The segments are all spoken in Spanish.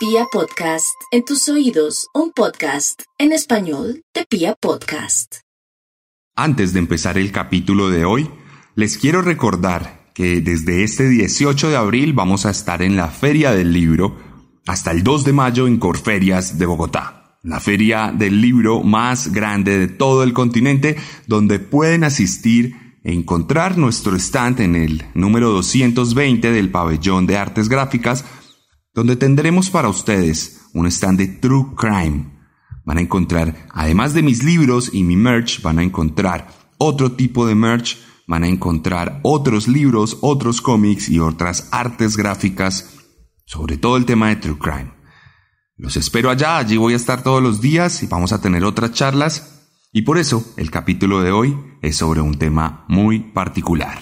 Pia Podcast, en tus oídos, un podcast en español de Pia Podcast. Antes de empezar el capítulo de hoy, les quiero recordar que desde este 18 de abril vamos a estar en la Feria del Libro hasta el 2 de mayo en Corferias de Bogotá, la feria del libro más grande de todo el continente, donde pueden asistir e encontrar nuestro stand en el número 220 del pabellón de artes gráficas donde tendremos para ustedes un stand de True Crime. Van a encontrar, además de mis libros y mi merch, van a encontrar otro tipo de merch, van a encontrar otros libros, otros cómics y otras artes gráficas sobre todo el tema de True Crime. Los espero allá, allí voy a estar todos los días y vamos a tener otras charlas. Y por eso el capítulo de hoy es sobre un tema muy particular.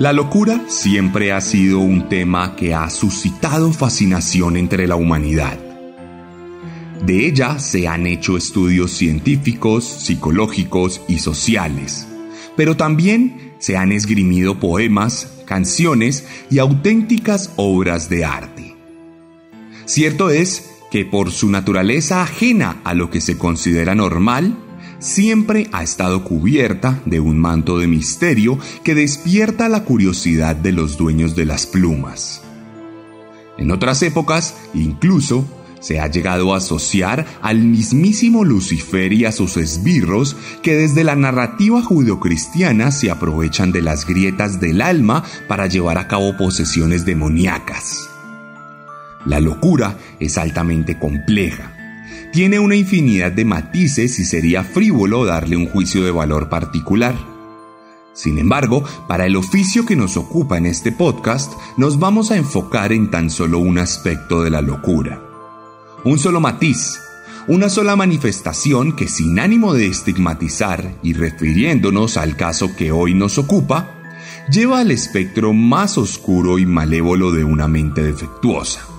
La locura siempre ha sido un tema que ha suscitado fascinación entre la humanidad. De ella se han hecho estudios científicos, psicológicos y sociales, pero también se han esgrimido poemas, canciones y auténticas obras de arte. Cierto es que por su naturaleza ajena a lo que se considera normal, siempre ha estado cubierta de un manto de misterio que despierta la curiosidad de los dueños de las plumas. En otras épocas, incluso, se ha llegado a asociar al mismísimo Lucifer y a sus esbirros que desde la narrativa judeocristiana se aprovechan de las grietas del alma para llevar a cabo posesiones demoníacas. La locura es altamente compleja tiene una infinidad de matices y sería frívolo darle un juicio de valor particular. Sin embargo, para el oficio que nos ocupa en este podcast, nos vamos a enfocar en tan solo un aspecto de la locura. Un solo matiz, una sola manifestación que sin ánimo de estigmatizar y refiriéndonos al caso que hoy nos ocupa, lleva al espectro más oscuro y malévolo de una mente defectuosa.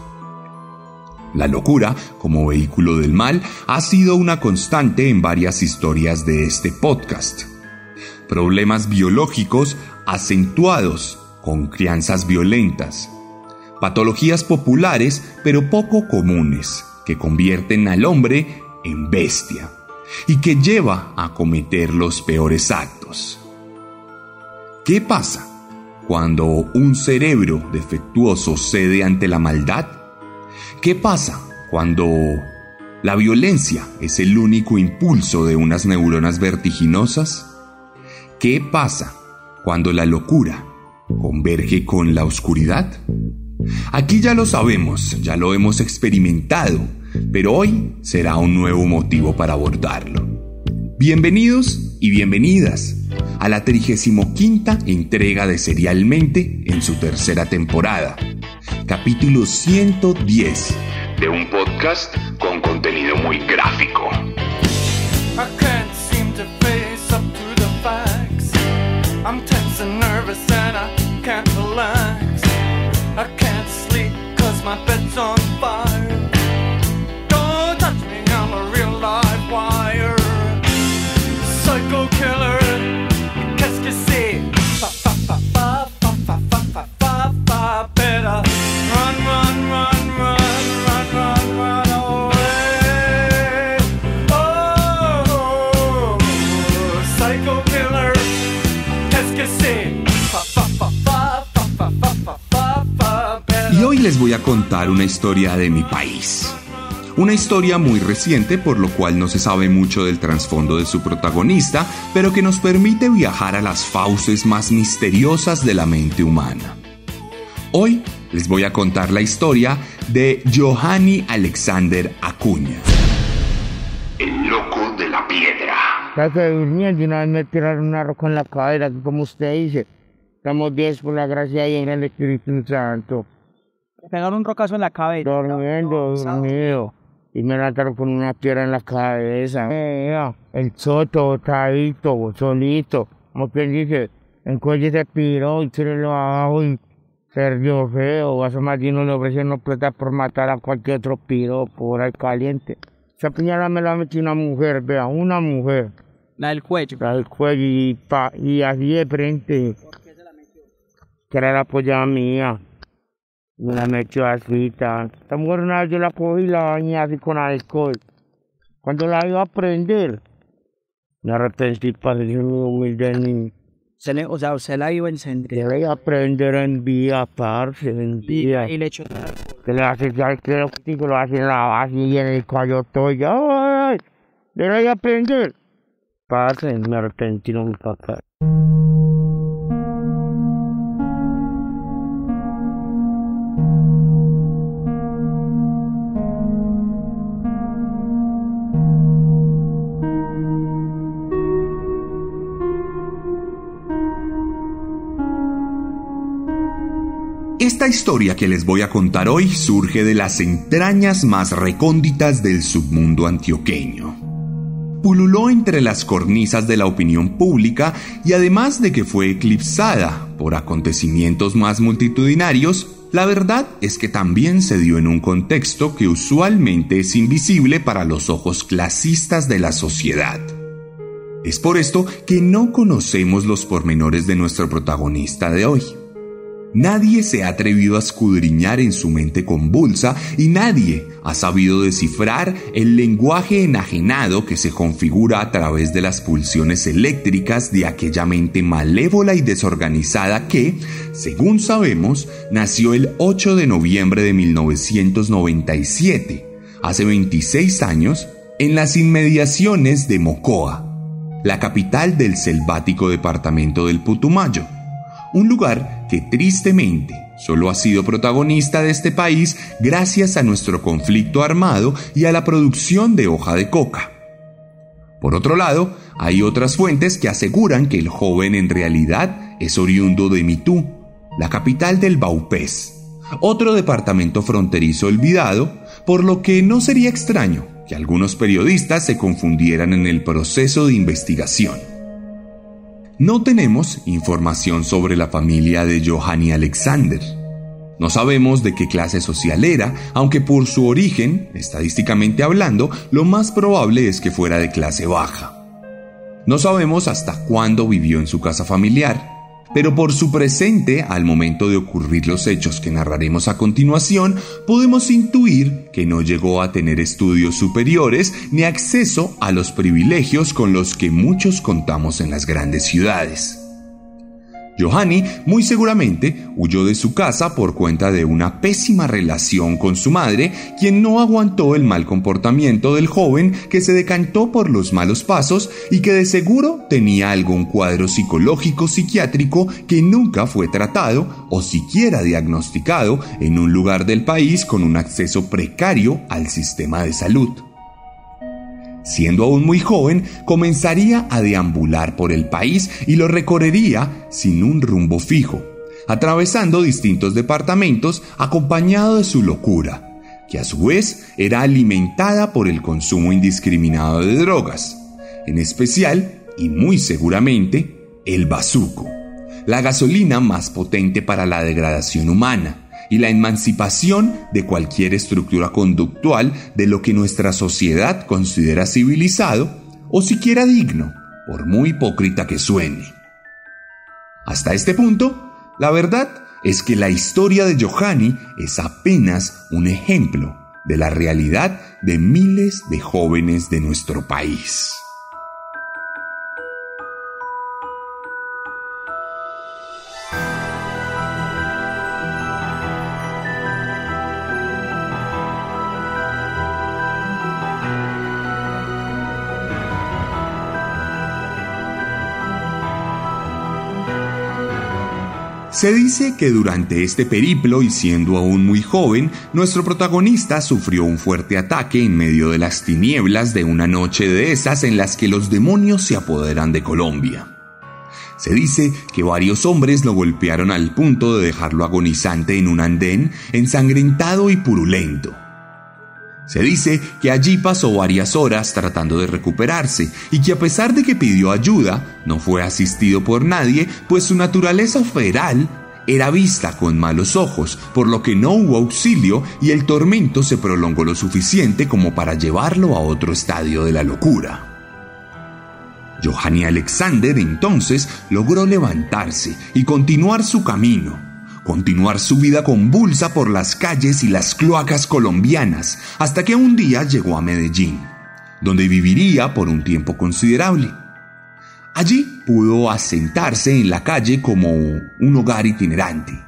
La locura, como vehículo del mal, ha sido una constante en varias historias de este podcast. Problemas biológicos acentuados con crianzas violentas. Patologías populares pero poco comunes que convierten al hombre en bestia y que lleva a cometer los peores actos. ¿Qué pasa cuando un cerebro defectuoso cede ante la maldad? ¿Qué pasa cuando la violencia es el único impulso de unas neuronas vertiginosas? ¿Qué pasa cuando la locura converge con la oscuridad? Aquí ya lo sabemos, ya lo hemos experimentado, pero hoy será un nuevo motivo para abordarlo. Bienvenidos y bienvenidas a la 35 entrega de Serialmente en su tercera temporada capítulo 110 de un podcast con contenido muy gráfico. I can't seem to face up to the facts. I'm tense and nervous and I can't relax. I can't sleep cause my bed's on les voy a contar una historia de mi país. Una historia muy reciente por lo cual no se sabe mucho del trasfondo de su protagonista, pero que nos permite viajar a las fauces más misteriosas de la mente humana. Hoy les voy a contar la historia de Johanny Alexander Acuña. El loco de la piedra. Estaba durmiendo y una vez me tiraron un arroz en la cadera, como usted dice. Estamos 10 por la gracia y en el Espíritu Santo. Pegaron un rocazo en la cabeza. Durmiendo, dormido. Y me mataron con una piedra en la cabeza. Eh, el soto, botadito, solito. Como quien dice, el cuello se piró y se lo abajo y perdió feo. A su marino le ofrecieron plata por matar a cualquier otro piro por el caliente. Esa piñala me la metió una mujer, vea, una mujer. La del cuello. La del cuello y, pa, y así de frente. Que era la apoyada mía. Me la metió así, tan. Esta mujer yo la cogí y la bañé así con alcohol. Cuando la iba a prender, me arrepentí para muy humilde ni. Se le, o sea, usted la iba a encender. Yo la iba a prender en vía, parce, en Y, vía. y le echó Que le hace, ya que lo que lo hace en la base y en el cuello todo. y, ¡Ay! Le la iba a prender. Parce, me arrepentí, no mi papá. Esta historia que les voy a contar hoy surge de las entrañas más recónditas del submundo antioqueño. Pululó entre las cornisas de la opinión pública y además de que fue eclipsada por acontecimientos más multitudinarios, la verdad es que también se dio en un contexto que usualmente es invisible para los ojos clasistas de la sociedad. Es por esto que no conocemos los pormenores de nuestro protagonista de hoy. Nadie se ha atrevido a escudriñar en su mente convulsa y nadie ha sabido descifrar el lenguaje enajenado que se configura a través de las pulsiones eléctricas de aquella mente malévola y desorganizada que, según sabemos, nació el 8 de noviembre de 1997, hace 26 años, en las inmediaciones de Mocoa, la capital del selvático departamento del Putumayo un lugar que tristemente solo ha sido protagonista de este país gracias a nuestro conflicto armado y a la producción de hoja de coca. Por otro lado, hay otras fuentes que aseguran que el joven en realidad es oriundo de Mitú, la capital del Baupés, otro departamento fronterizo olvidado, por lo que no sería extraño que algunos periodistas se confundieran en el proceso de investigación. No tenemos información sobre la familia de Johanny Alexander. No sabemos de qué clase social era, aunque por su origen, estadísticamente hablando, lo más probable es que fuera de clase baja. No sabemos hasta cuándo vivió en su casa familiar, pero por su presente al momento de ocurrir los hechos que narraremos a continuación, podemos intuir que no llegó a tener estudios superiores ni acceso a los privilegios con los que muchos contamos en las grandes ciudades. Johanny muy seguramente huyó de su casa por cuenta de una pésima relación con su madre, quien no aguantó el mal comportamiento del joven que se decantó por los malos pasos y que de seguro tenía algún cuadro psicológico psiquiátrico que nunca fue tratado o siquiera diagnosticado en un lugar del país con un acceso precario al sistema de salud. Siendo aún muy joven, comenzaría a deambular por el país y lo recorrería sin un rumbo fijo, atravesando distintos departamentos acompañado de su locura, que a su vez era alimentada por el consumo indiscriminado de drogas, en especial y muy seguramente el bazuco, la gasolina más potente para la degradación humana y la emancipación de cualquier estructura conductual de lo que nuestra sociedad considera civilizado o siquiera digno, por muy hipócrita que suene. Hasta este punto, la verdad es que la historia de Johanny es apenas un ejemplo de la realidad de miles de jóvenes de nuestro país. Se dice que durante este periplo y siendo aún muy joven, nuestro protagonista sufrió un fuerte ataque en medio de las tinieblas de una noche de esas en las que los demonios se apoderan de Colombia. Se dice que varios hombres lo golpearon al punto de dejarlo agonizante en un andén, ensangrentado y purulento. Se dice que allí pasó varias horas tratando de recuperarse y que a pesar de que pidió ayuda, no fue asistido por nadie, pues su naturaleza feral era vista con malos ojos, por lo que no hubo auxilio y el tormento se prolongó lo suficiente como para llevarlo a otro estadio de la locura. Johanny Alexander entonces logró levantarse y continuar su camino continuar su vida convulsa por las calles y las cloacas colombianas, hasta que un día llegó a Medellín, donde viviría por un tiempo considerable. Allí pudo asentarse en la calle como un hogar itinerante.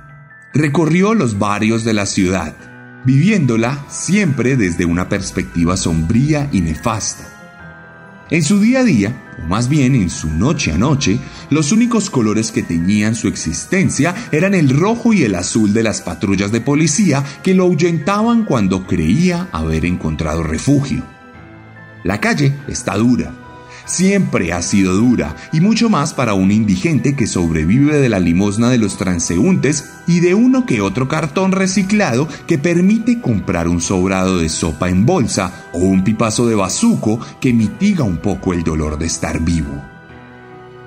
Recorrió los barrios de la ciudad, viviéndola siempre desde una perspectiva sombría y nefasta. En su día a día, o más bien en su noche a noche, los únicos colores que teñían su existencia eran el rojo y el azul de las patrullas de policía que lo ahuyentaban cuando creía haber encontrado refugio. La calle está dura, siempre ha sido dura y mucho más para un indigente que sobrevive de la limosna de los transeúntes y de uno que otro cartón reciclado que permite comprar un sobrado de sopa en bolsa o un pipazo de bazuco que mitiga un poco el dolor de estar vivo.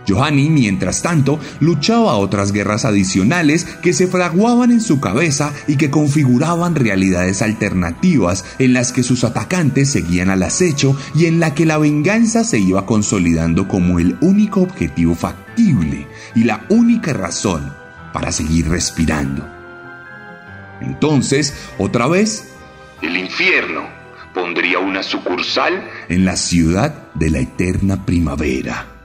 Johanny, mientras tanto, luchaba otras guerras adicionales que se fraguaban en su cabeza y que configuraban realidades alternativas en las que sus atacantes seguían al acecho y en la que la venganza se iba consolidando como el único objetivo factible y la única razón para seguir respirando. Entonces, otra vez, el infierno pondría una sucursal en la ciudad de la eterna primavera.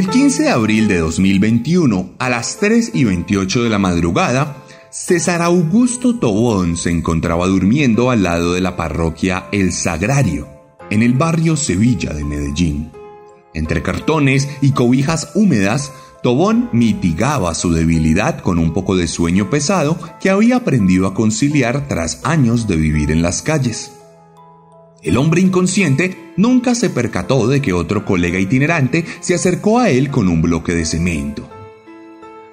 El 15 de abril de 2021, a las 3 y 28 de la madrugada, César Augusto Tobón se encontraba durmiendo al lado de la parroquia El Sagrario, en el barrio Sevilla de Medellín. Entre cartones y cobijas húmedas, Tobón mitigaba su debilidad con un poco de sueño pesado que había aprendido a conciliar tras años de vivir en las calles. El hombre inconsciente nunca se percató de que otro colega itinerante se acercó a él con un bloque de cemento.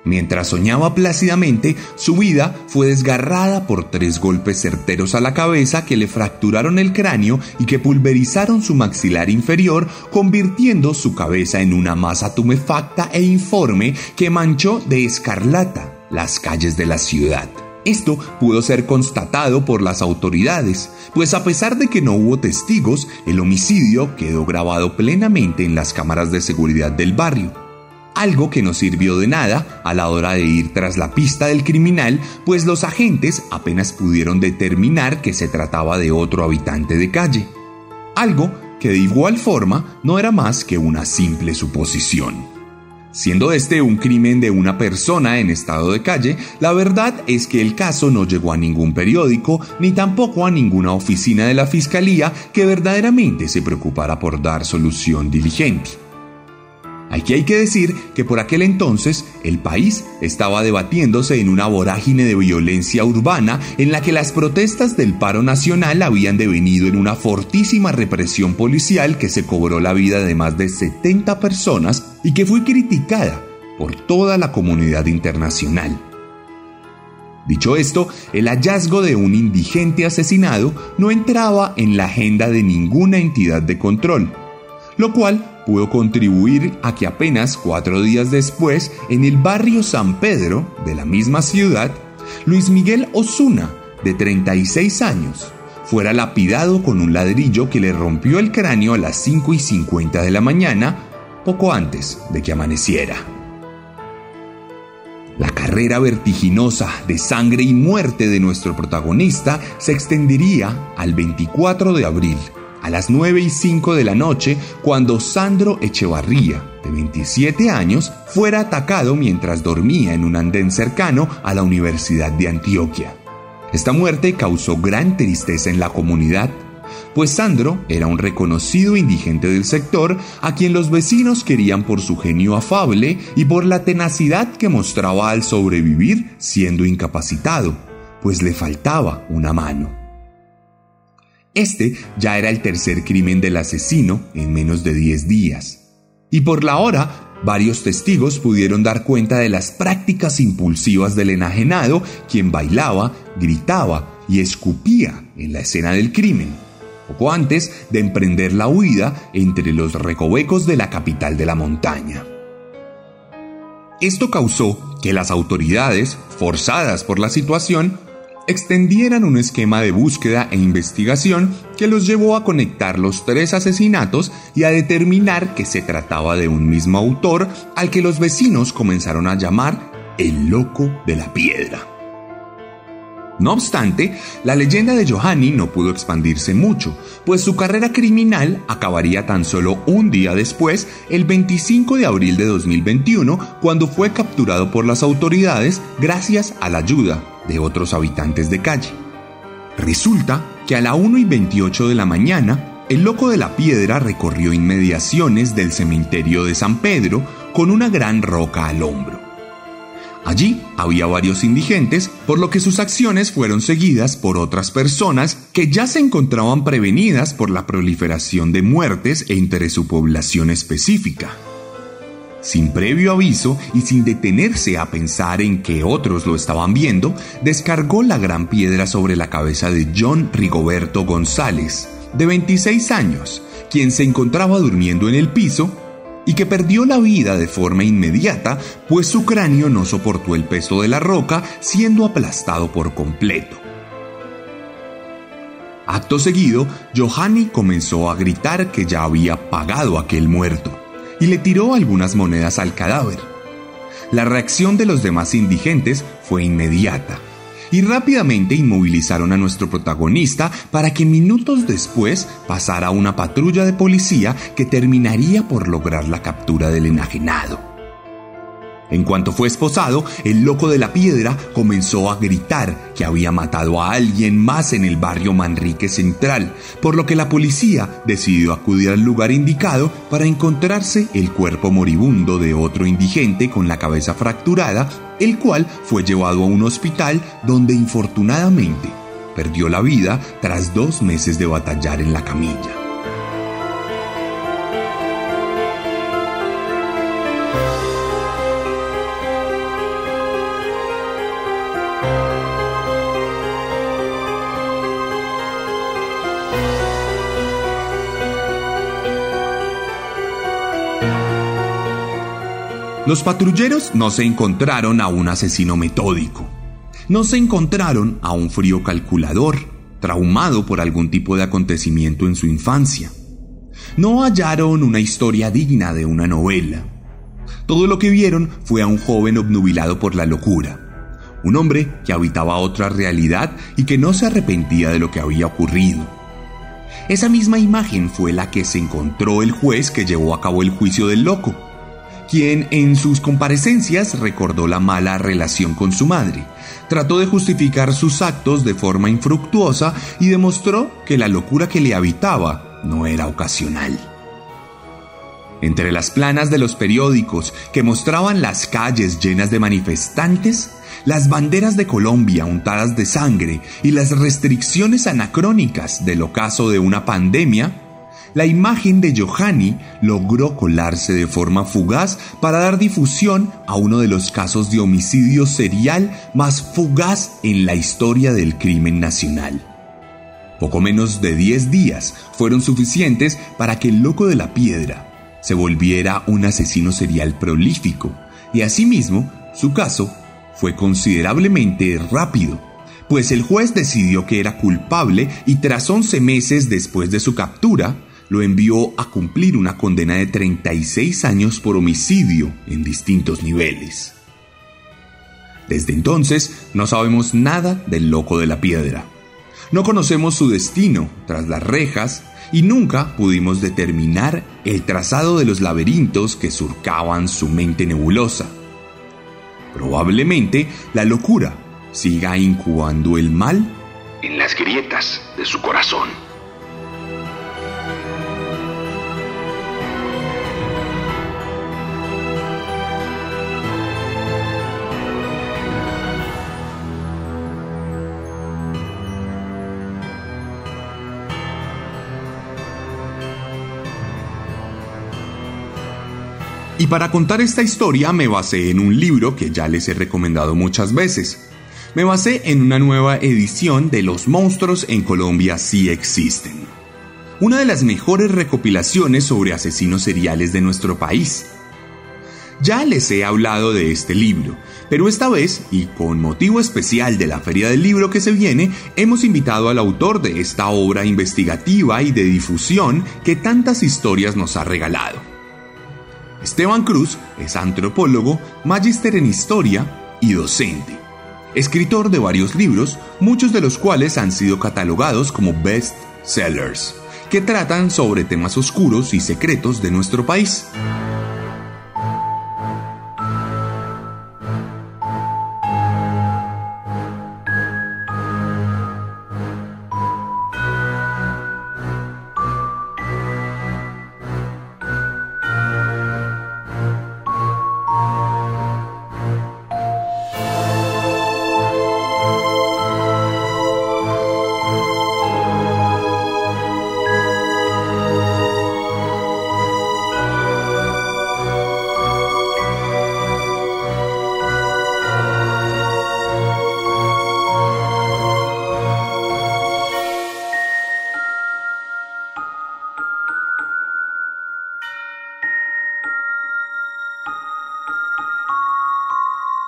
Mientras soñaba plácidamente, su vida fue desgarrada por tres golpes certeros a la cabeza que le fracturaron el cráneo y que pulverizaron su maxilar inferior, convirtiendo su cabeza en una masa tumefacta e informe que manchó de escarlata las calles de la ciudad. Esto pudo ser constatado por las autoridades, pues a pesar de que no hubo testigos, el homicidio quedó grabado plenamente en las cámaras de seguridad del barrio. Algo que no sirvió de nada a la hora de ir tras la pista del criminal, pues los agentes apenas pudieron determinar que se trataba de otro habitante de calle. Algo que de igual forma no era más que una simple suposición. Siendo este un crimen de una persona en estado de calle, la verdad es que el caso no llegó a ningún periódico ni tampoco a ninguna oficina de la Fiscalía que verdaderamente se preocupara por dar solución diligente. Aquí hay que decir que por aquel entonces el país estaba debatiéndose en una vorágine de violencia urbana en la que las protestas del paro nacional habían devenido en una fortísima represión policial que se cobró la vida de más de 70 personas y que fue criticada por toda la comunidad internacional. Dicho esto, el hallazgo de un indigente asesinado no entraba en la agenda de ninguna entidad de control, lo cual pudo contribuir a que apenas cuatro días después, en el barrio San Pedro de la misma ciudad, Luis Miguel Osuna, de 36 años, fuera lapidado con un ladrillo que le rompió el cráneo a las 5 y 50 de la mañana, poco antes de que amaneciera. La carrera vertiginosa de sangre y muerte de nuestro protagonista se extendería al 24 de abril a las 9 y 5 de la noche cuando Sandro Echevarría, de 27 años, fuera atacado mientras dormía en un andén cercano a la Universidad de Antioquia. Esta muerte causó gran tristeza en la comunidad, pues Sandro era un reconocido indigente del sector a quien los vecinos querían por su genio afable y por la tenacidad que mostraba al sobrevivir siendo incapacitado, pues le faltaba una mano. Este ya era el tercer crimen del asesino en menos de 10 días. Y por la hora, varios testigos pudieron dar cuenta de las prácticas impulsivas del enajenado, quien bailaba, gritaba y escupía en la escena del crimen, poco antes de emprender la huida entre los recovecos de la capital de la montaña. Esto causó que las autoridades, forzadas por la situación, extendieran un esquema de búsqueda e investigación que los llevó a conectar los tres asesinatos y a determinar que se trataba de un mismo autor al que los vecinos comenzaron a llamar el loco de la piedra. No obstante, la leyenda de Johanny no pudo expandirse mucho, pues su carrera criminal acabaría tan solo un día después, el 25 de abril de 2021, cuando fue capturado por las autoridades gracias a la ayuda de otros habitantes de calle. Resulta que a la 1 y 28 de la mañana, el loco de la piedra recorrió inmediaciones del cementerio de San Pedro con una gran roca al hombro. Allí había varios indigentes, por lo que sus acciones fueron seguidas por otras personas que ya se encontraban prevenidas por la proliferación de muertes entre su población específica. Sin previo aviso y sin detenerse a pensar en que otros lo estaban viendo, descargó la gran piedra sobre la cabeza de John Rigoberto González, de 26 años, quien se encontraba durmiendo en el piso y que perdió la vida de forma inmediata, pues su cráneo no soportó el peso de la roca, siendo aplastado por completo. Acto seguido, Johanny comenzó a gritar que ya había pagado aquel muerto y le tiró algunas monedas al cadáver. La reacción de los demás indigentes fue inmediata y rápidamente inmovilizaron a nuestro protagonista para que minutos después pasara una patrulla de policía que terminaría por lograr la captura del enajenado. En cuanto fue esposado, el loco de la piedra comenzó a gritar que había matado a alguien más en el barrio Manrique Central, por lo que la policía decidió acudir al lugar indicado para encontrarse el cuerpo moribundo de otro indigente con la cabeza fracturada, el cual fue llevado a un hospital donde infortunadamente perdió la vida tras dos meses de batallar en la camilla. Los patrulleros no se encontraron a un asesino metódico. No se encontraron a un frío calculador, traumado por algún tipo de acontecimiento en su infancia. No hallaron una historia digna de una novela. Todo lo que vieron fue a un joven obnubilado por la locura, un hombre que habitaba otra realidad y que no se arrepentía de lo que había ocurrido. Esa misma imagen fue la que se encontró el juez que llevó a cabo el juicio del loco quien en sus comparecencias recordó la mala relación con su madre, trató de justificar sus actos de forma infructuosa y demostró que la locura que le habitaba no era ocasional. Entre las planas de los periódicos que mostraban las calles llenas de manifestantes, las banderas de Colombia untadas de sangre y las restricciones anacrónicas del ocaso de una pandemia, la imagen de Johanny logró colarse de forma fugaz para dar difusión a uno de los casos de homicidio serial más fugaz en la historia del crimen nacional. Poco menos de 10 días fueron suficientes para que el loco de la piedra se volviera un asesino serial prolífico y asimismo su caso fue considerablemente rápido, pues el juez decidió que era culpable y tras 11 meses después de su captura, lo envió a cumplir una condena de 36 años por homicidio en distintos niveles. Desde entonces no sabemos nada del loco de la piedra. No conocemos su destino tras las rejas y nunca pudimos determinar el trazado de los laberintos que surcaban su mente nebulosa. Probablemente la locura siga incubando el mal en las grietas de su corazón. Y para contar esta historia me basé en un libro que ya les he recomendado muchas veces. Me basé en una nueva edición de Los monstruos en Colombia sí existen. Una de las mejores recopilaciones sobre asesinos seriales de nuestro país. Ya les he hablado de este libro, pero esta vez, y con motivo especial de la Feria del Libro que se viene, hemos invitado al autor de esta obra investigativa y de difusión que tantas historias nos ha regalado. Esteban Cruz es antropólogo, magíster en historia y docente. Escritor de varios libros, muchos de los cuales han sido catalogados como best sellers, que tratan sobre temas oscuros y secretos de nuestro país.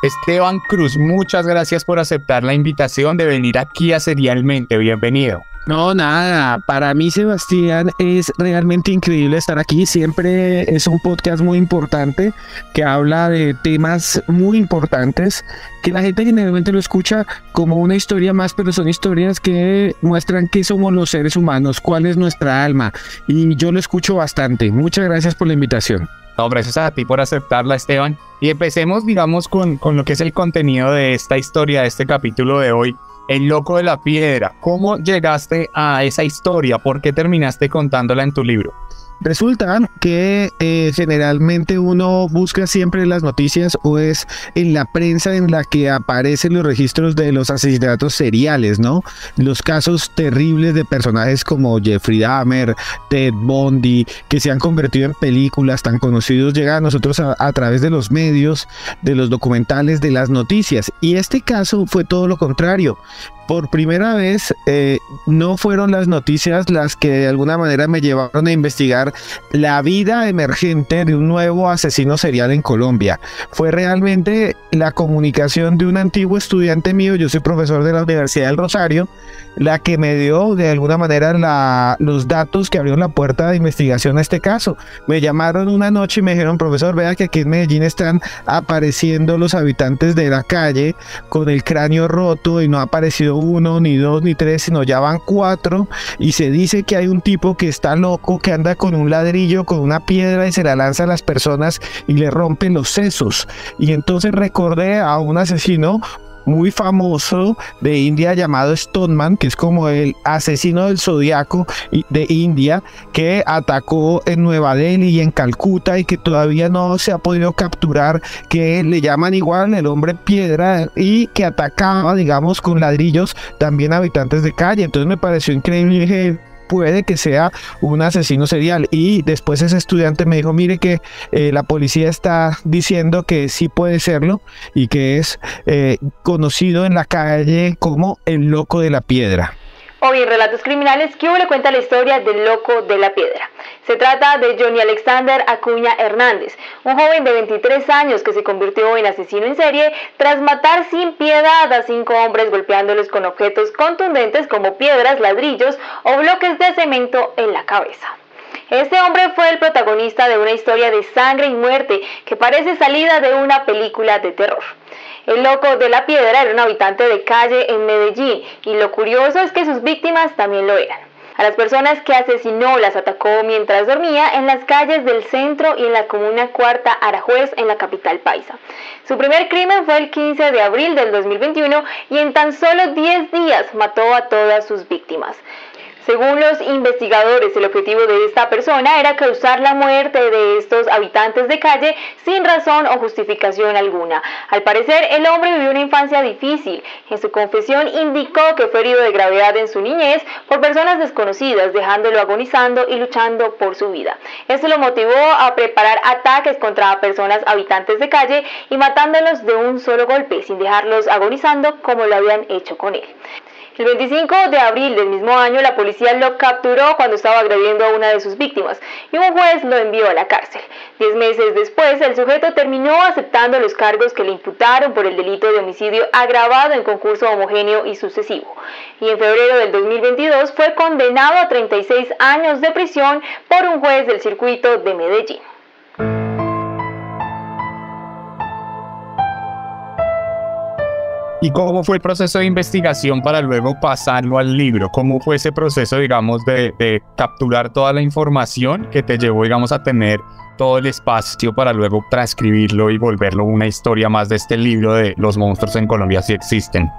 Esteban Cruz, muchas gracias por aceptar la invitación de venir aquí a Serialmente. Bienvenido. No, nada, para mí Sebastián es realmente increíble estar aquí, siempre es un podcast muy importante que habla de temas muy importantes que la gente generalmente lo escucha como una historia más, pero son historias que muestran qué somos los seres humanos, cuál es nuestra alma y yo lo escucho bastante. Muchas gracias por la invitación. No, gracias a ti por aceptarla, Esteban. Y empecemos, digamos, con, con lo que es el contenido de esta historia, de este capítulo de hoy. El loco de la piedra. ¿Cómo llegaste a esa historia? ¿Por qué terminaste contándola en tu libro? Resulta que eh, generalmente uno busca siempre las noticias o es en la prensa en la que aparecen los registros de los asesinatos seriales, ¿no? Los casos terribles de personajes como Jeffrey Dahmer, Ted Bundy, que se han convertido en películas tan conocidos, llegan a nosotros a, a través de los medios, de los documentales, de las noticias. Y este caso fue todo lo contrario por primera vez eh, no fueron las noticias las que de alguna manera me llevaron a investigar la vida emergente de un nuevo asesino serial en Colombia. Fue realmente la comunicación de un antiguo estudiante mío, yo soy profesor de la Universidad del Rosario, la que me dio de alguna manera los datos que abrieron la puerta de investigación a este caso. Me llamaron una noche y me dijeron, profesor, vea que aquí en Medellín están apareciendo los habitantes de la calle con el cráneo roto y no ha aparecido uno, ni dos, ni tres, sino ya van cuatro. Y se dice que hay un tipo que está loco, que anda con un ladrillo, con una piedra y se la lanza a las personas y le rompen los sesos. Y entonces recordé a un asesino muy famoso de India llamado Stoneman, que es como el asesino del zodiaco de India, que atacó en Nueva Delhi y en Calcuta y que todavía no se ha podido capturar, que le llaman igual el hombre piedra y que atacaba, digamos, con ladrillos también habitantes de calle. Entonces me pareció increíble puede que sea un asesino serial. Y después ese estudiante me dijo, mire que eh, la policía está diciendo que sí puede serlo y que es eh, conocido en la calle como el loco de la piedra. Hoy en Relatos Criminales, Cubo le cuenta la historia del loco de la piedra. Se trata de Johnny Alexander Acuña Hernández, un joven de 23 años que se convirtió en asesino en serie tras matar sin piedad a cinco hombres golpeándolos con objetos contundentes como piedras, ladrillos o bloques de cemento en la cabeza. Este hombre fue el protagonista de una historia de sangre y muerte que parece salida de una película de terror. El loco de la piedra era un habitante de calle en Medellín y lo curioso es que sus víctimas también lo eran. A las personas que asesinó las atacó mientras dormía en las calles del centro y en la comuna Cuarta Arajuez en la capital paisa. Su primer crimen fue el 15 de abril del 2021 y en tan solo 10 días mató a todas sus víctimas. Según los investigadores, el objetivo de esta persona era causar la muerte de estos habitantes de calle sin razón o justificación alguna. Al parecer, el hombre vivió una infancia difícil. En su confesión indicó que fue herido de gravedad en su niñez por personas desconocidas, dejándolo agonizando y luchando por su vida. Esto lo motivó a preparar ataques contra personas habitantes de calle y matándolos de un solo golpe, sin dejarlos agonizando como lo habían hecho con él. El 25 de abril del mismo año, la policía lo capturó cuando estaba agrediendo a una de sus víctimas y un juez lo envió a la cárcel. Diez meses después, el sujeto terminó aceptando los cargos que le imputaron por el delito de homicidio agravado en concurso homogéneo y sucesivo. Y en febrero del 2022 fue condenado a 36 años de prisión por un juez del circuito de Medellín. ¿Y cómo fue el proceso de investigación para luego pasarlo al libro? ¿Cómo fue ese proceso, digamos, de, capturar toda la información que te llevó, digamos, a tener todo el espacio para luego transcribirlo y volverlo una historia más de este libro de los monstruos en Colombia si existen?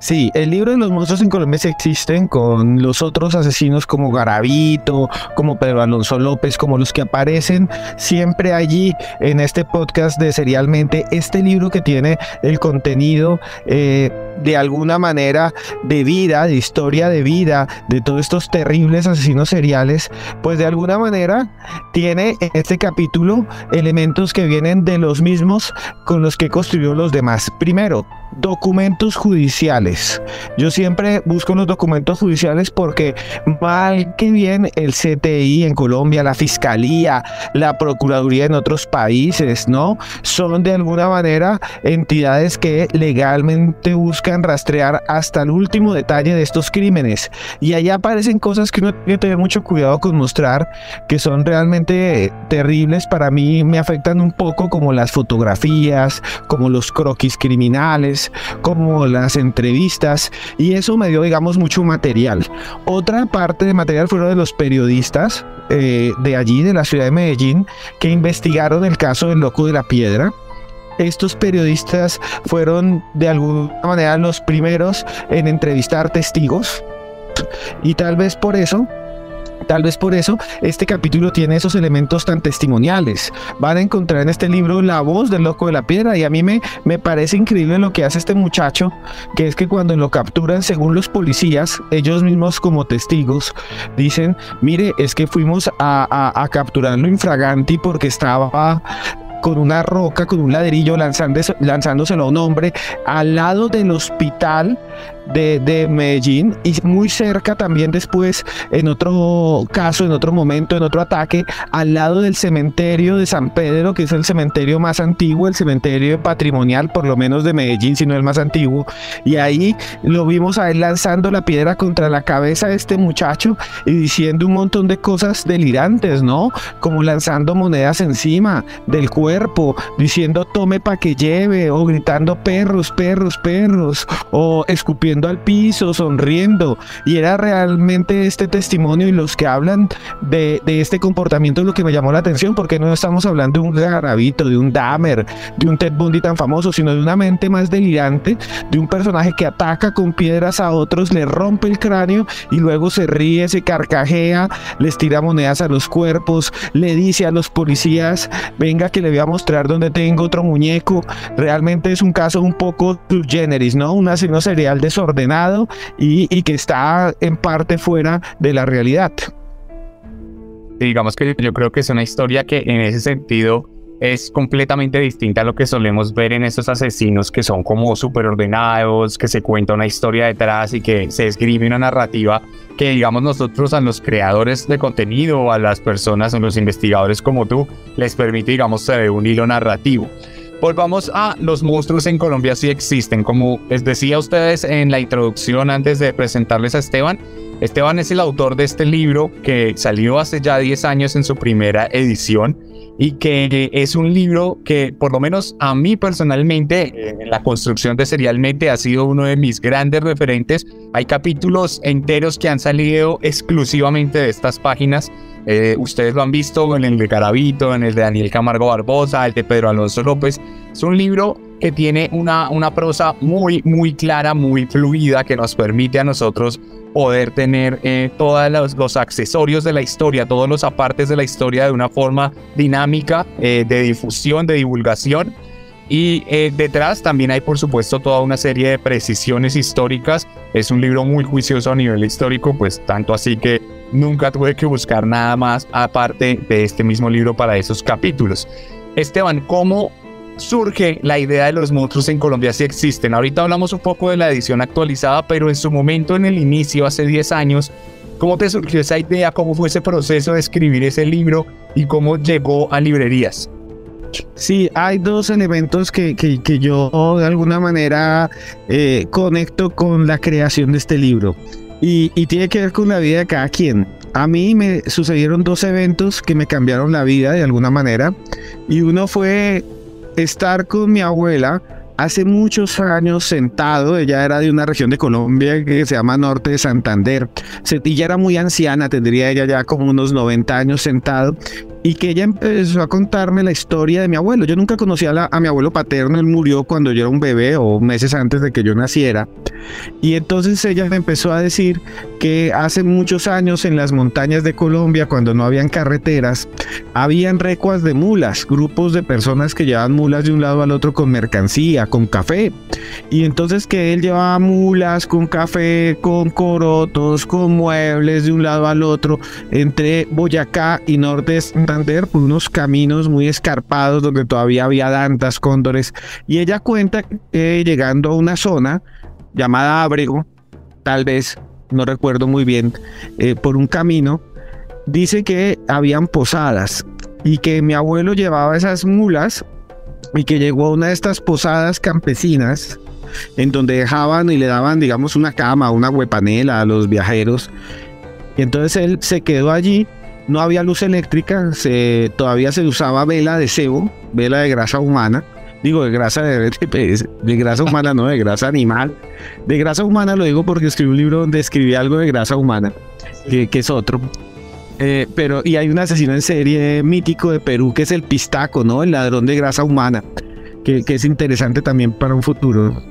Sí, el libro de los monstruos en Colombia existen con los otros asesinos como Garavito, como Pedro Alonso López, como los que aparecen siempre allí en este podcast de Serialmente. Este libro que tiene el contenido eh, de alguna manera de vida, de historia de vida de todos estos terribles asesinos seriales, pues de alguna manera tiene en este capítulo elementos que vienen de los mismos con los que construyó los demás. Primero, documentos judiciales. Yo siempre busco los documentos judiciales porque mal que bien el CTI en Colombia, la Fiscalía, la Procuraduría en otros países, ¿no? Son de alguna manera entidades que legalmente buscan rastrear hasta el último detalle de estos crímenes. Y allá aparecen cosas que uno tiene que tener mucho cuidado con mostrar, que son realmente terribles. Para mí me afectan un poco como las fotografías, como los croquis criminales, como las entrevistas. Y eso me dio, digamos, mucho material. Otra parte de material fueron de los periodistas eh, de allí, de la ciudad de Medellín, que investigaron el caso del loco de la piedra estos periodistas fueron de alguna manera los primeros en entrevistar testigos y tal vez por eso Tal vez por eso este capítulo tiene esos elementos tan testimoniales. Van a encontrar en este libro la voz del loco de la piedra y a mí me, me parece increíble lo que hace este muchacho, que es que cuando lo capturan, según los policías, ellos mismos como testigos, dicen, mire, es que fuimos a, a, a capturarlo infraganti porque estaba con una roca, con un ladrillo, lanzándoselo a un hombre al lado del hospital de, de, Medellín y muy cerca también después, en otro caso, en otro momento, en otro ataque, al lado del cementerio de San Pedro, que es el cementerio más antiguo, el cementerio patrimonial, por lo menos de Medellín, si no el más antiguo. Y ahí lo vimos a él lanzando la piedra contra la cabeza de este muchacho y diciendo un montón de cosas delirantes, ¿no? Como lanzando monedas encima del cuerpo, diciendo tome pa' que lleve, o gritando perros, perros, perros, o escupiendo al piso, sonriendo. Y era realmente este testimonio y los que hablan de, de, este comportamiento lo que me llamó la atención, porque no estamos hablando de un garabito, de un Dahmer, de un Ted Bundy tan famoso, sino de una mente más delirante, de un personaje que ataca con piedras a otros, le rompe el cráneo y luego se ríe, se carcajea, les tira monedas a los cuerpos, le dice a los policías, venga que le voy a mostrar dónde tengo otro muñeco. Realmente es un caso un poco generis, ¿no? Un asesino serial de ordenado y, que está en parte fuera de la realidad. Digamos que yo creo que es una historia que en ese sentido es completamente distinta a lo que solemos ver en estos asesinos que son como súper ordenados, que se cuenta una historia detrás y que se escribe una narrativa que digamos nosotros a los creadores de contenido, a las personas, a los investigadores como tú, les permite digamos un hilo narrativo. Volvamos a los monstruos en Colombia si existen. Como les decía a ustedes en la introducción antes de presentarles a Esteban, Esteban es el autor de este libro que salió hace ya 10 años en su primera edición y que es un libro que por lo menos a mí personalmente en la construcción de Serialmente ha sido uno de mis grandes referentes. Hay capítulos enteros que han salido exclusivamente de estas páginas. Eh, ustedes lo han visto en el de Garavito, en el de Daniel Camargo Barbosa, el de Pedro Alonso López. Es un libro que tiene una, una prosa muy, muy clara, muy fluida, que nos permite a nosotros poder tener eh, todos los, los, accesorios de la historia, todos los apartes de la historia de una forma dinámica eh, de difusión, de divulgación. Y eh, detrás también hay, por supuesto, toda una serie de precisiones históricas. Es un libro muy juicioso a nivel histórico, pues tanto así que nunca tuve que buscar nada más aparte de este mismo libro para esos capítulos. Esteban, ¿cómo surge la idea de los monstruos en Colombia si existen. Ahorita hablamos un poco de la edición actualizada, pero en su momento, en el inicio, hace 10 años, ¿cómo te surgió esa idea? ¿Cómo fue ese proceso de escribir ese libro y cómo llegó a librerías? Sí, hay dos elementos que, que, que yo de alguna manera eh, conecto con la creación de este libro. Y, y tiene que ver con la vida de cada quien. A mí me sucedieron dos eventos que me cambiaron la vida de alguna manera. Y uno fue estar con mi abuela hace muchos años sentado, ella era de una región de Colombia que se llama Norte de Santander, ella era muy anciana, tendría ella ya como unos 90 años sentado, y que ella empezó a contarme la historia de mi abuelo. Yo nunca conocí a, a, mi abuelo paterno, él murió cuando yo era un bebé o meses antes de que yo naciera. Y entonces ella me empezó a decir que hace muchos años en las montañas de Colombia, cuando no habían carreteras, habían recuas de mulas, grupos de personas que llevaban mulas de un lado al otro con mercancía, con café. Y entonces que él llevaba mulas con café, con corotos, con muebles de un lado al otro, entre Boyacá y Norte de Santander, por unos caminos muy escarpados donde todavía había dantas, cóndores. Y ella cuenta que llegando a una zona llamada Abrego, tal vez, no recuerdo muy bien, eh, por un camino, dice que habían posadas y que mi abuelo llevaba esas mulas y que llegó a una de estas posadas campesinas en donde dejaban y le daban, digamos, una cama, una huepanela a los viajeros. Y entonces él se quedó allí, no había luz eléctrica, todavía se usaba vela de cebo, vela de grasa humana. Digo, de grasa de, de, de grasa humana, no de grasa animal. De grasa humana lo digo porque escribí un libro donde escribí algo de grasa humana, que, es otro. Eh, pero, y hay un asesino en serie mítico de Perú que es el pistaco, ¿no? El ladrón de grasa humana, que, que es interesante también para un futuro,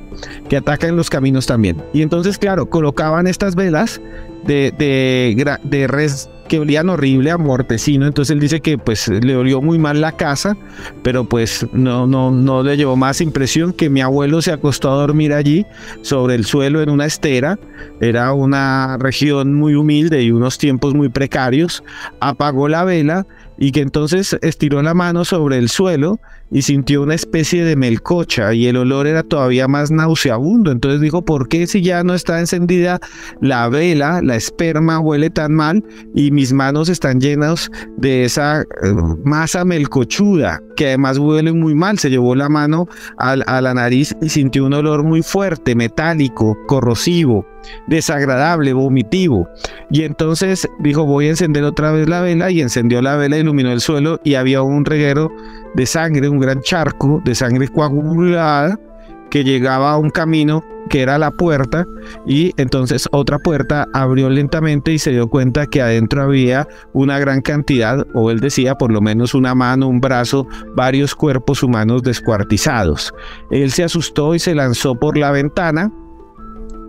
que ataca en los caminos también. Y entonces, claro, colocaban estas velas de, de, de res que olían horrible a mortecino, entonces él dice que pues le olió muy mal la casa, pero pues no, no, no le llevó más impresión que mi abuelo se acostó a dormir allí sobre el suelo en una estera, era una región muy humilde y unos tiempos muy precarios, apagó la vela y que entonces estiró la mano sobre el suelo y sintió una especie de melcocha y el olor era todavía más nauseabundo. Entonces dijo, ¿por qué si ya no está encendida la vela, la esperma huele tan mal y mis manos están llenas de esa masa melcochuda que además huele muy mal? Se llevó la mano a, a la nariz y sintió un olor muy fuerte, metálico, corrosivo desagradable, vomitivo. Y entonces dijo, voy a encender otra vez la vela y encendió la vela, iluminó el suelo y había un reguero de sangre, un gran charco de sangre coagulada que llegaba a un camino que era la puerta y entonces otra puerta abrió lentamente y se dio cuenta que adentro había una gran cantidad, o él decía por lo menos una mano, un brazo, varios cuerpos humanos descuartizados. Él se asustó y se lanzó por la ventana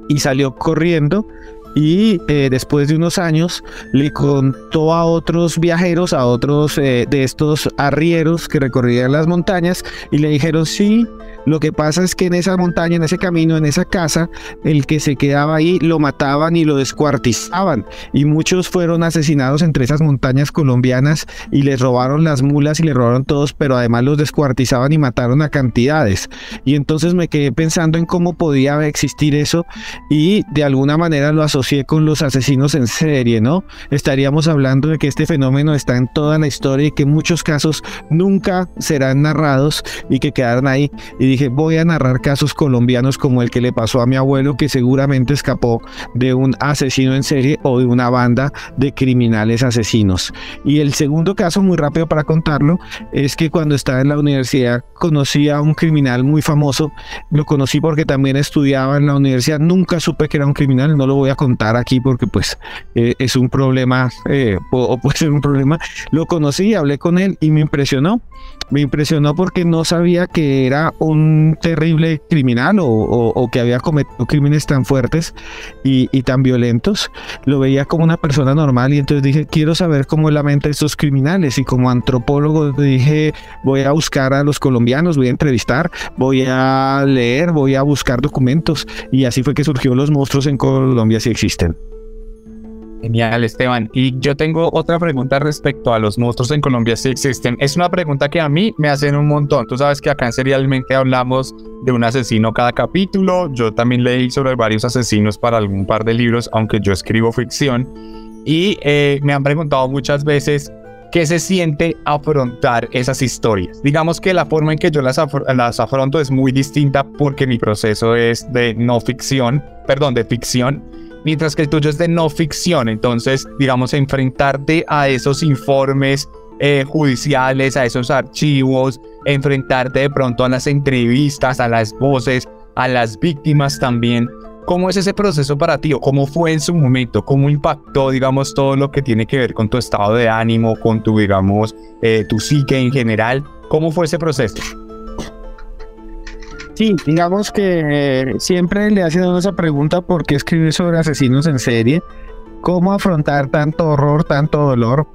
y salió corriendo y eh, después de unos años le contó a otros viajeros, a otros eh, de estos arrieros que recorrían las montañas y le dijeron, sí, Lo que pasa es que en esa montaña, en ese camino, en esa casa, el que se quedaba ahí lo mataban y lo descuartizaban. Y muchos fueron asesinados entre esas montañas colombianas y les robaron las mulas y les robaron todos, pero además los descuartizaban y mataron a cantidades. Y entonces me quedé pensando en cómo podía existir eso y de alguna manera lo asocié con los asesinos en serie, ¿no? Estaríamos hablando de que este fenómeno está en toda la historia y que muchos casos nunca serán narrados y que quedaron ahí. Dije, voy a narrar casos colombianos como el que le pasó a mi abuelo que seguramente escapó de un asesino en serie o de una banda de criminales asesinos. Y el segundo caso, muy rápido para contarlo, es que cuando estaba en la universidad conocí a un criminal muy famoso. Lo conocí porque también estudiaba en la universidad. Nunca supe que era un criminal, no lo voy a contar aquí porque pues eh, es un problema eh, o puede ser un problema. Lo conocí, hablé con él y me impresionó. Me impresionó porque no sabía que era un terrible criminal o, que había cometido crímenes tan fuertes y, tan violentos. Lo veía como una persona normal y entonces dije, quiero saber cómo es la mente de estos criminales. Y como antropólogo dije, voy a buscar a los colombianos, voy a entrevistar, voy a leer, voy a buscar documentos. Y así fue que surgió Los Monstruos en Colombia si existen. Genial, Esteban. Y yo tengo otra pregunta respecto a los monstruos en Colombia si existen. Es una pregunta que a mí me hacen un montón. Tú sabes que acá en Serialmente hablamos de un asesino cada capítulo. Yo también leí sobre varios asesinos para algún par de libros, aunque yo escribo ficción. Y eh, me han preguntado muchas veces qué se siente afrontar esas historias. Digamos que la forma en que yo las, las afronto es muy distinta porque mi proceso es de no ficción, perdón, de ficción mientras que el tuyo es de no ficción. Entonces, digamos, enfrentarte a esos informes eh, judiciales, a esos archivos, enfrentarte de pronto a las entrevistas, a las voces, a las víctimas también. ¿Cómo es ese proceso para ti o cómo fue en su momento? ¿Cómo impactó, digamos, todo lo que tiene que ver con tu estado de ánimo, con tu, digamos, eh, tu psique en general? ¿Cómo fue ese proceso? Sí, digamos que eh, siempre le hacen esa pregunta por qué escribir sobre asesinos en serie, cómo afrontar tanto horror, tanto dolor.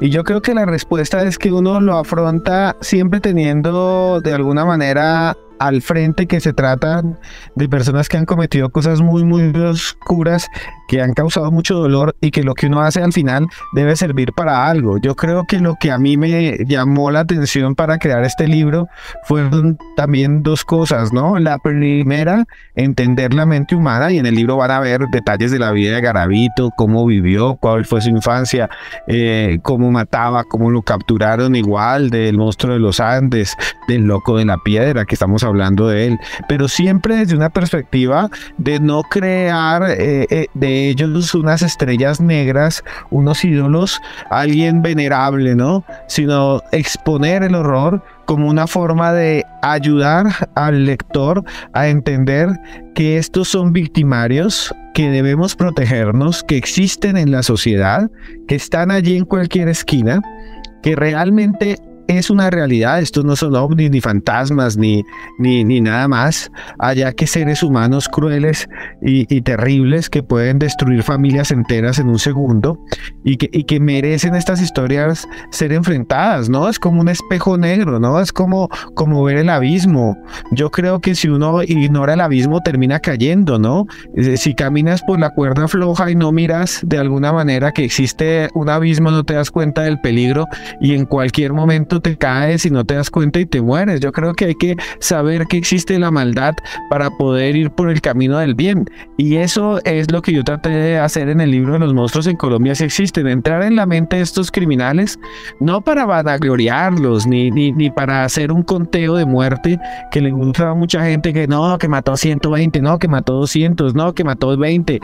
Y yo creo que la respuesta es que uno lo afronta siempre teniendo de alguna manera al frente que se tratan de personas que han cometido cosas muy, muy oscuras, que han causado mucho dolor y que lo que uno hace al final debe servir para algo. Yo creo que lo que a mí me llamó la atención para crear este libro fueron también dos cosas, ¿no? La primera, entender la mente humana y en el libro van a ver detalles de la vida de Garavito, cómo vivió, cuál fue su infancia, eh, cómo mataba, cómo lo capturaron igual del monstruo de los Andes, del loco de la piedra que estamos hablando de él, pero siempre desde una perspectiva de no crear eh, eh, de ellos unas estrellas negras, unos ídolos, alguien venerable, ¿no? Sino exponer el horror como una forma de ayudar al lector a entender que estos son victimarios, que debemos protegernos, que existen en la sociedad, que están allí en cualquier esquina, que realmente es una realidad. Estos no son ovnis, ni fantasmas, ni, ni, ni nada más. Allá que seres humanos crueles y, terribles que pueden destruir familias enteras en un segundo y que, y que merecen estas historias ser enfrentadas, ¿no? Es como un espejo negro, ¿no? Es como, como ver el abismo. Yo creo que si uno ignora el abismo termina cayendo, ¿no? Si caminas por la cuerda floja y no miras de alguna manera que existe un abismo, no te das cuenta del peligro y en cualquier momento te caes y no te das cuenta y te mueres. Yo creo que hay que saber que existe la maldad para poder ir por el camino del bien. Y eso es lo que yo traté de hacer en el libro de los monstruos en Colombia si existen. Entrar en la mente de estos criminales, no para vanagloriarlos, ni, ni, ni para hacer un conteo de muerte que le gusta a mucha gente que no, que mató 120, no, que mató 200, no, que mató 20.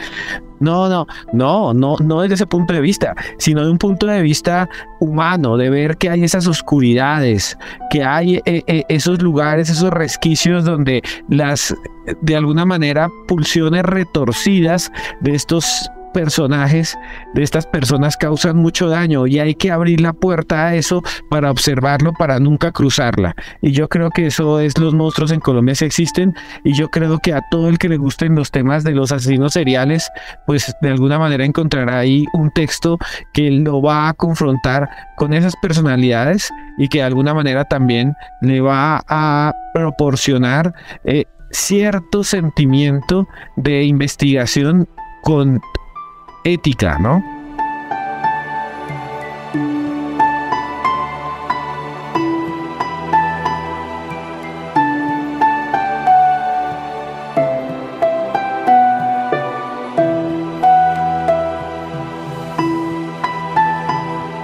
No, no, no, no, no desde ese punto de vista, sino de un punto de vista humano, de ver que hay esas oscuridades, que hay eh, eh, esos lugares, esos resquicios donde las, de alguna manera, pulsiones retorcidas de estos personajes, de estas personas causan mucho daño y hay que abrir la puerta a eso para observarlo, para nunca cruzarla. Y yo creo que eso es los monstruos en Colombia si existen y yo creo que a todo el que le gusten los temas de los asesinos seriales, pues de alguna manera encontrará ahí un texto que lo va a confrontar con esas personalidades y que de alguna manera también le va a proporcionar eh, cierto sentimiento de investigación con ética, ¿no?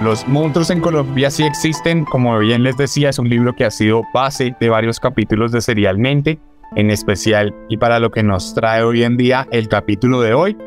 Los monstruos en Colombia sí existen, como bien les decía, es un libro que ha sido base de varios capítulos de Serialmente, en especial y para lo que nos trae hoy en día el capítulo de hoy,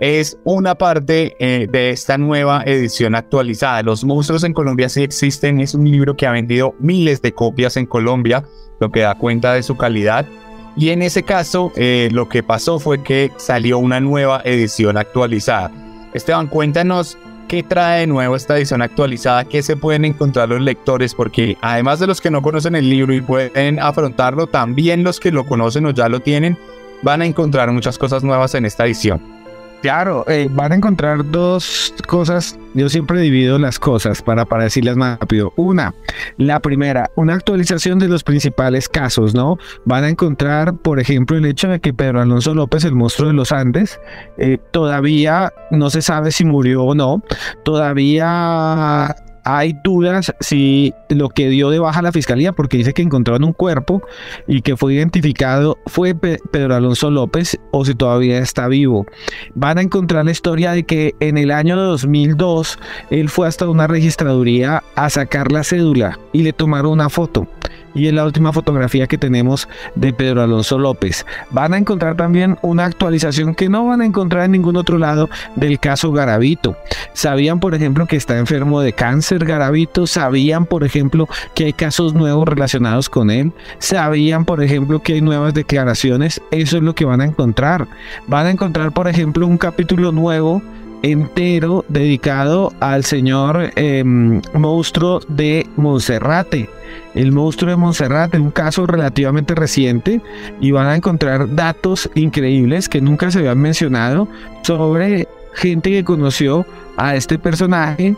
es una parte eh, de esta nueva edición actualizada. Los monstruos en Colombia sí existen, es un libro que ha vendido miles de copias en Colombia, lo que da cuenta de su calidad. Y en ese caso, eh, lo que pasó fue que salió una nueva edición actualizada. Esteban, cuéntanos qué trae de nuevo esta edición actualizada, qué se pueden encontrar los lectores, porque además de los que no conocen el libro y pueden afrontarlo, también los que lo conocen o ya lo tienen, van a encontrar muchas cosas nuevas en esta edición. Claro, eh, van a encontrar dos cosas. Yo siempre divido las cosas para, para decirlas más rápido. Una, la primera, una actualización de los principales casos, ¿no? Van a encontrar, por ejemplo, el hecho de que Pedro Alonso López, el monstruo de los Andes, eh, todavía no se sabe si murió o no. Todavía hay dudas si lo que dio de baja la fiscalía, porque dice que encontraron un cuerpo y que fue identificado fue Pedro Alonso López o si todavía está vivo. Van a encontrar la historia de que en el año de 2002 él fue hasta una registraduría a sacar la cédula y le tomaron una foto y es la última fotografía que tenemos de Pedro Alonso López. Van a encontrar también una actualización que no van a encontrar en ningún otro lado del caso Garavito. Sabían, por ejemplo, que está enfermo de cáncer Garavito, sabían, por ejemplo, que hay casos nuevos relacionados con él, sabían, por ejemplo, que hay nuevas declaraciones, eso es lo que van a encontrar. Van a encontrar, por ejemplo, un capítulo nuevo entero dedicado al señor em, monstruo de Monserrate. El monstruo de Montserrat, un caso relativamente reciente, y van a encontrar datos increíbles que nunca se habían mencionado sobre gente que conoció a este personaje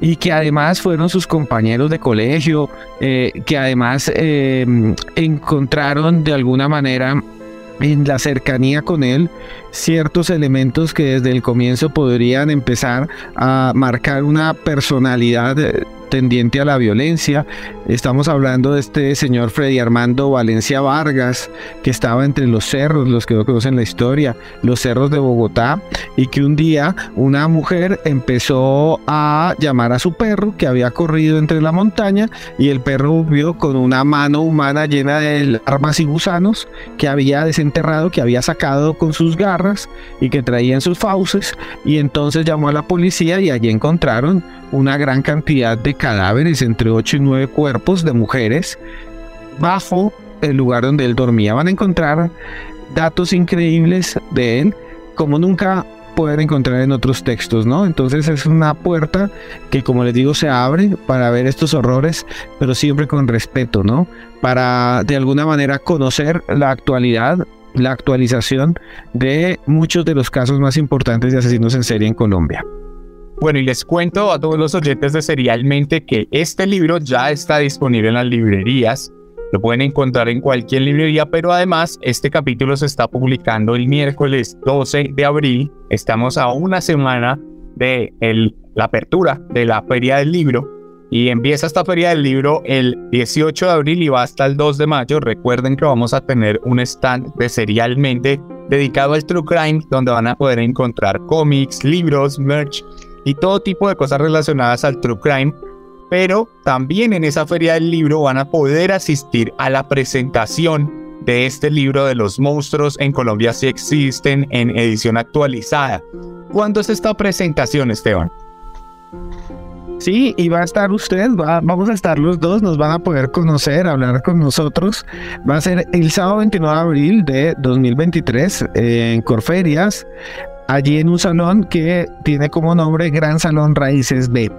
y que además fueron sus compañeros de colegio, eh, que además em, encontraron de alguna manera en la cercanía con él ciertos elementos que desde el comienzo podrían empezar a marcar una personalidad tendiente a la violencia. Estamos hablando de este señor Freddy Armando Valencia Vargas, que estaba entre los cerros, los que no conocen la historia, los cerros de Bogotá, y que un día una mujer empezó a llamar a su perro que había corrido entre la montaña y el perro vio con una mano humana llena de armas y gusanos que había desenterrado, que había sacado con sus garras y que traía en sus fauces, y entonces llamó a la policía y allí encontraron una gran cantidad de cadáveres, entre 8 y 9 cuerpos de mujeres, bajo el lugar donde él dormía. Van a encontrar datos increíbles de él, como nunca pueden encontrar en otros textos, ¿no? Entonces es una puerta que, como les digo, se abre para ver estos horrores, pero siempre con respeto, ¿no? Para de alguna manera conocer la actualidad, la actualización de muchos de los casos más importantes de asesinos en serie en Colombia. Bueno, y les cuento a todos los oyentes de Serialmente que este libro ya está disponible en las librerías. Lo pueden encontrar en cualquier librería, pero además este capítulo se está publicando el miércoles 12 de abril. Estamos a una semana de la apertura de la Feria del Libro. Y empieza esta Feria del Libro el 18 de abril y va hasta el 2 de mayo. Recuerden que vamos a tener un stand de Serialmente dedicado al True Crime, donde van a poder encontrar cómics, libros, merch y todo tipo de cosas relacionadas al true crime, pero también en esa feria del libro van a poder asistir a la presentación de este libro de los monstruos en Colombia si existen en edición actualizada. ¿Cuándo es esta presentación, Esteban? Sí, y va a estar usted, vamos a estar los dos, nos van a poder conocer, hablar con nosotros. Va a ser el sábado 29 de abril de 2023 en Corferias allí en un salón que tiene como nombre Gran Salón Raíces B.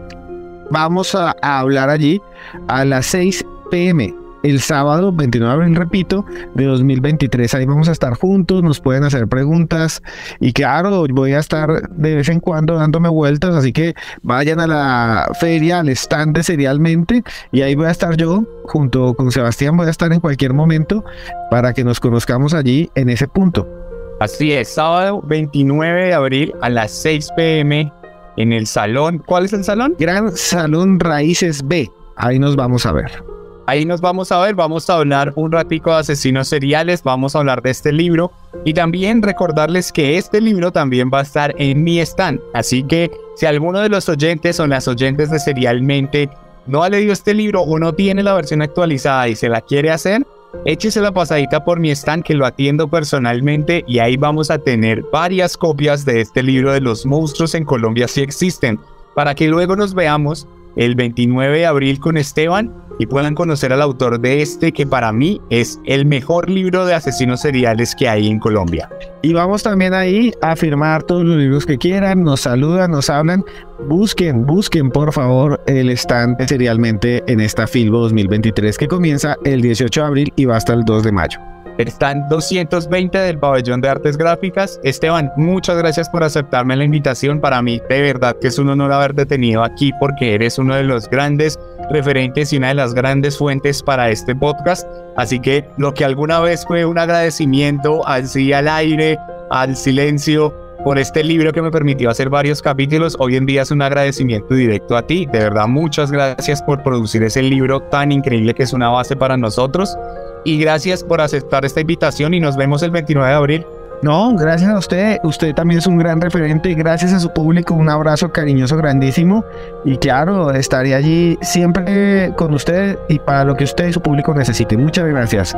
Vamos a, hablar allí a las 6 pm el sábado 29 de abril, repito, de 2023. Ahí vamos a estar juntos, nos pueden hacer preguntas y claro, voy a estar de vez en cuando dándome vueltas, así que vayan a la feria, al stand de Serialmente y ahí voy a estar yo junto con Sebastián, voy a estar en cualquier momento para que nos conozcamos allí en ese punto. Así es, sábado 29 de abril a las 6 pm en el salón. ¿Cuál es el salón? Gran Salón Raíces B. Ahí nos vamos a ver. Ahí nos vamos a ver, vamos a hablar un ratico de asesinos seriales, vamos a hablar de este libro y también recordarles que este libro también va a estar en mi stand. Así que si alguno de los oyentes o las oyentes de Serialmente no ha leído este libro o no tiene la versión actualizada y se la quiere hacer, échese la pasadita por mi stand que lo atiendo personalmente y ahí vamos a tener varias copias de este libro de los monstruos en Colombia si existen, para que luego nos veamos el 29 de abril con Esteban y puedan conocer al autor de este que para mí es el mejor libro de asesinos seriales que hay en Colombia. Y vamos también ahí a firmar todos los libros que quieran, nos saludan, nos hablan. Busquen, busquen por favor el stand serialmente en esta Filbo 2023 que comienza el 18 de abril y va hasta el 2 de mayo. Están 220 del pabellón de artes gráficas. Esteban, muchas gracias por aceptarme la invitación. Para mí, de verdad que es un honor haberte tenido aquí porque eres uno de los grandes referentes y una de las grandes fuentes para este podcast. Así que lo que alguna vez fue un agradecimiento al sí al aire, al silencio, por este libro que me permitió hacer varios capítulos. Hoy en día es un agradecimiento directo a ti. De verdad, muchas gracias por producir ese libro tan increíble que es una base para nosotros y gracias por aceptar esta invitación y nos vemos el 29 de abril. No, gracias a usted. Usted también es un gran referente. Gracias a su público. Un abrazo cariñoso, grandísimo. Y claro, estaré allí siempre con usted y para lo que usted y su público necesiten. Muchas gracias.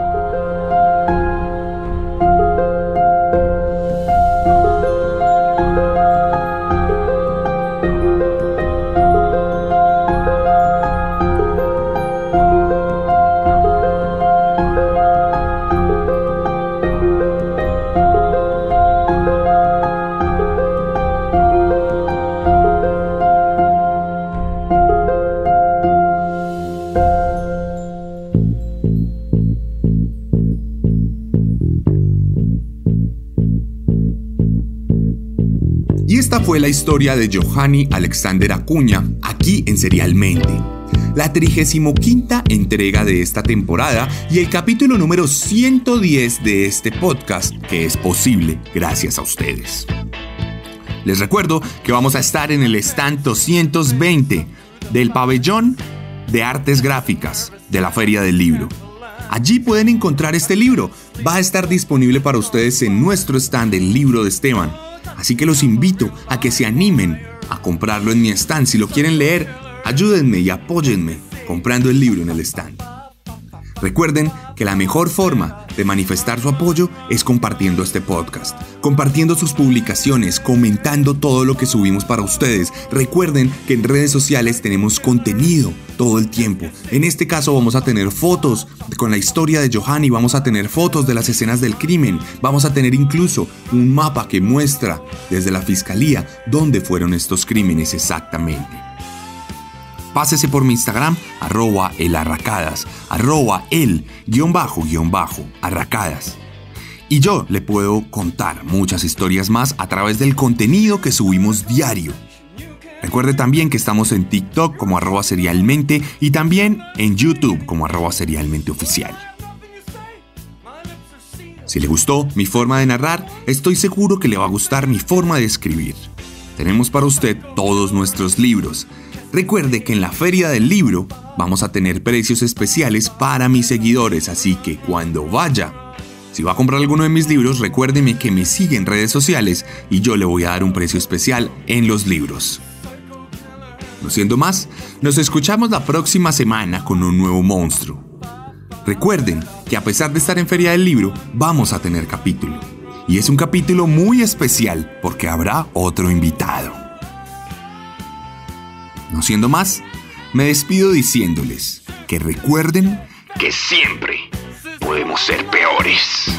Historia de Johanny Alexander Acuña, aquí en Serialmente. La 35 entrega de esta temporada y el capítulo número 110 de este podcast, que es posible gracias a ustedes. Les recuerdo que vamos a estar en el stand 220 del pabellón de artes gráficas de la Feria del Libro. Allí pueden encontrar este libro. Va a estar disponible para ustedes en nuestro stand del libro de Esteban. Así que los invito a que se animen a comprarlo en mi stand. Si lo quieren leer, ayúdenme y apóyenme comprando el libro en el stand. Recuerden que la mejor forma de manifestar su apoyo es compartiendo este podcast, compartiendo sus publicaciones, comentando todo lo que subimos para ustedes. Recuerden que en redes sociales tenemos contenido todo el tiempo. En este caso vamos a tener fotos con la historia de Johanny, vamos a tener fotos de las escenas del crimen, vamos a tener incluso un mapa que muestra desde la fiscalía dónde fueron estos crímenes exactamente pásese por mi Instagram, arroba elarracadas, arroba el guion bajo guion bajo arracadas. Y yo le puedo contar muchas historias más a través del contenido que subimos diario. Recuerde también que estamos en TikTok como arroba serialmente y también en YouTube como arroba serialmente oficial. Si le gustó mi forma de narrar, estoy seguro que le va a gustar mi forma de escribir. Tenemos para usted todos nuestros libros, Recuerde que en la feria del libro vamos a tener precios especiales para mis seguidores, así que cuando vaya, si va a comprar alguno de mis libros, recuérdeme que me sigue en redes sociales y yo le voy a dar un precio especial en los libros. No siendo más, nos escuchamos la próxima semana con un nuevo monstruo. Recuerden que a pesar de estar en Feria del Libro, vamos a tener capítulo. Y es un capítulo muy especial porque habrá otro invitado. No siendo más, me despido diciéndoles que recuerden que siempre podemos ser peores.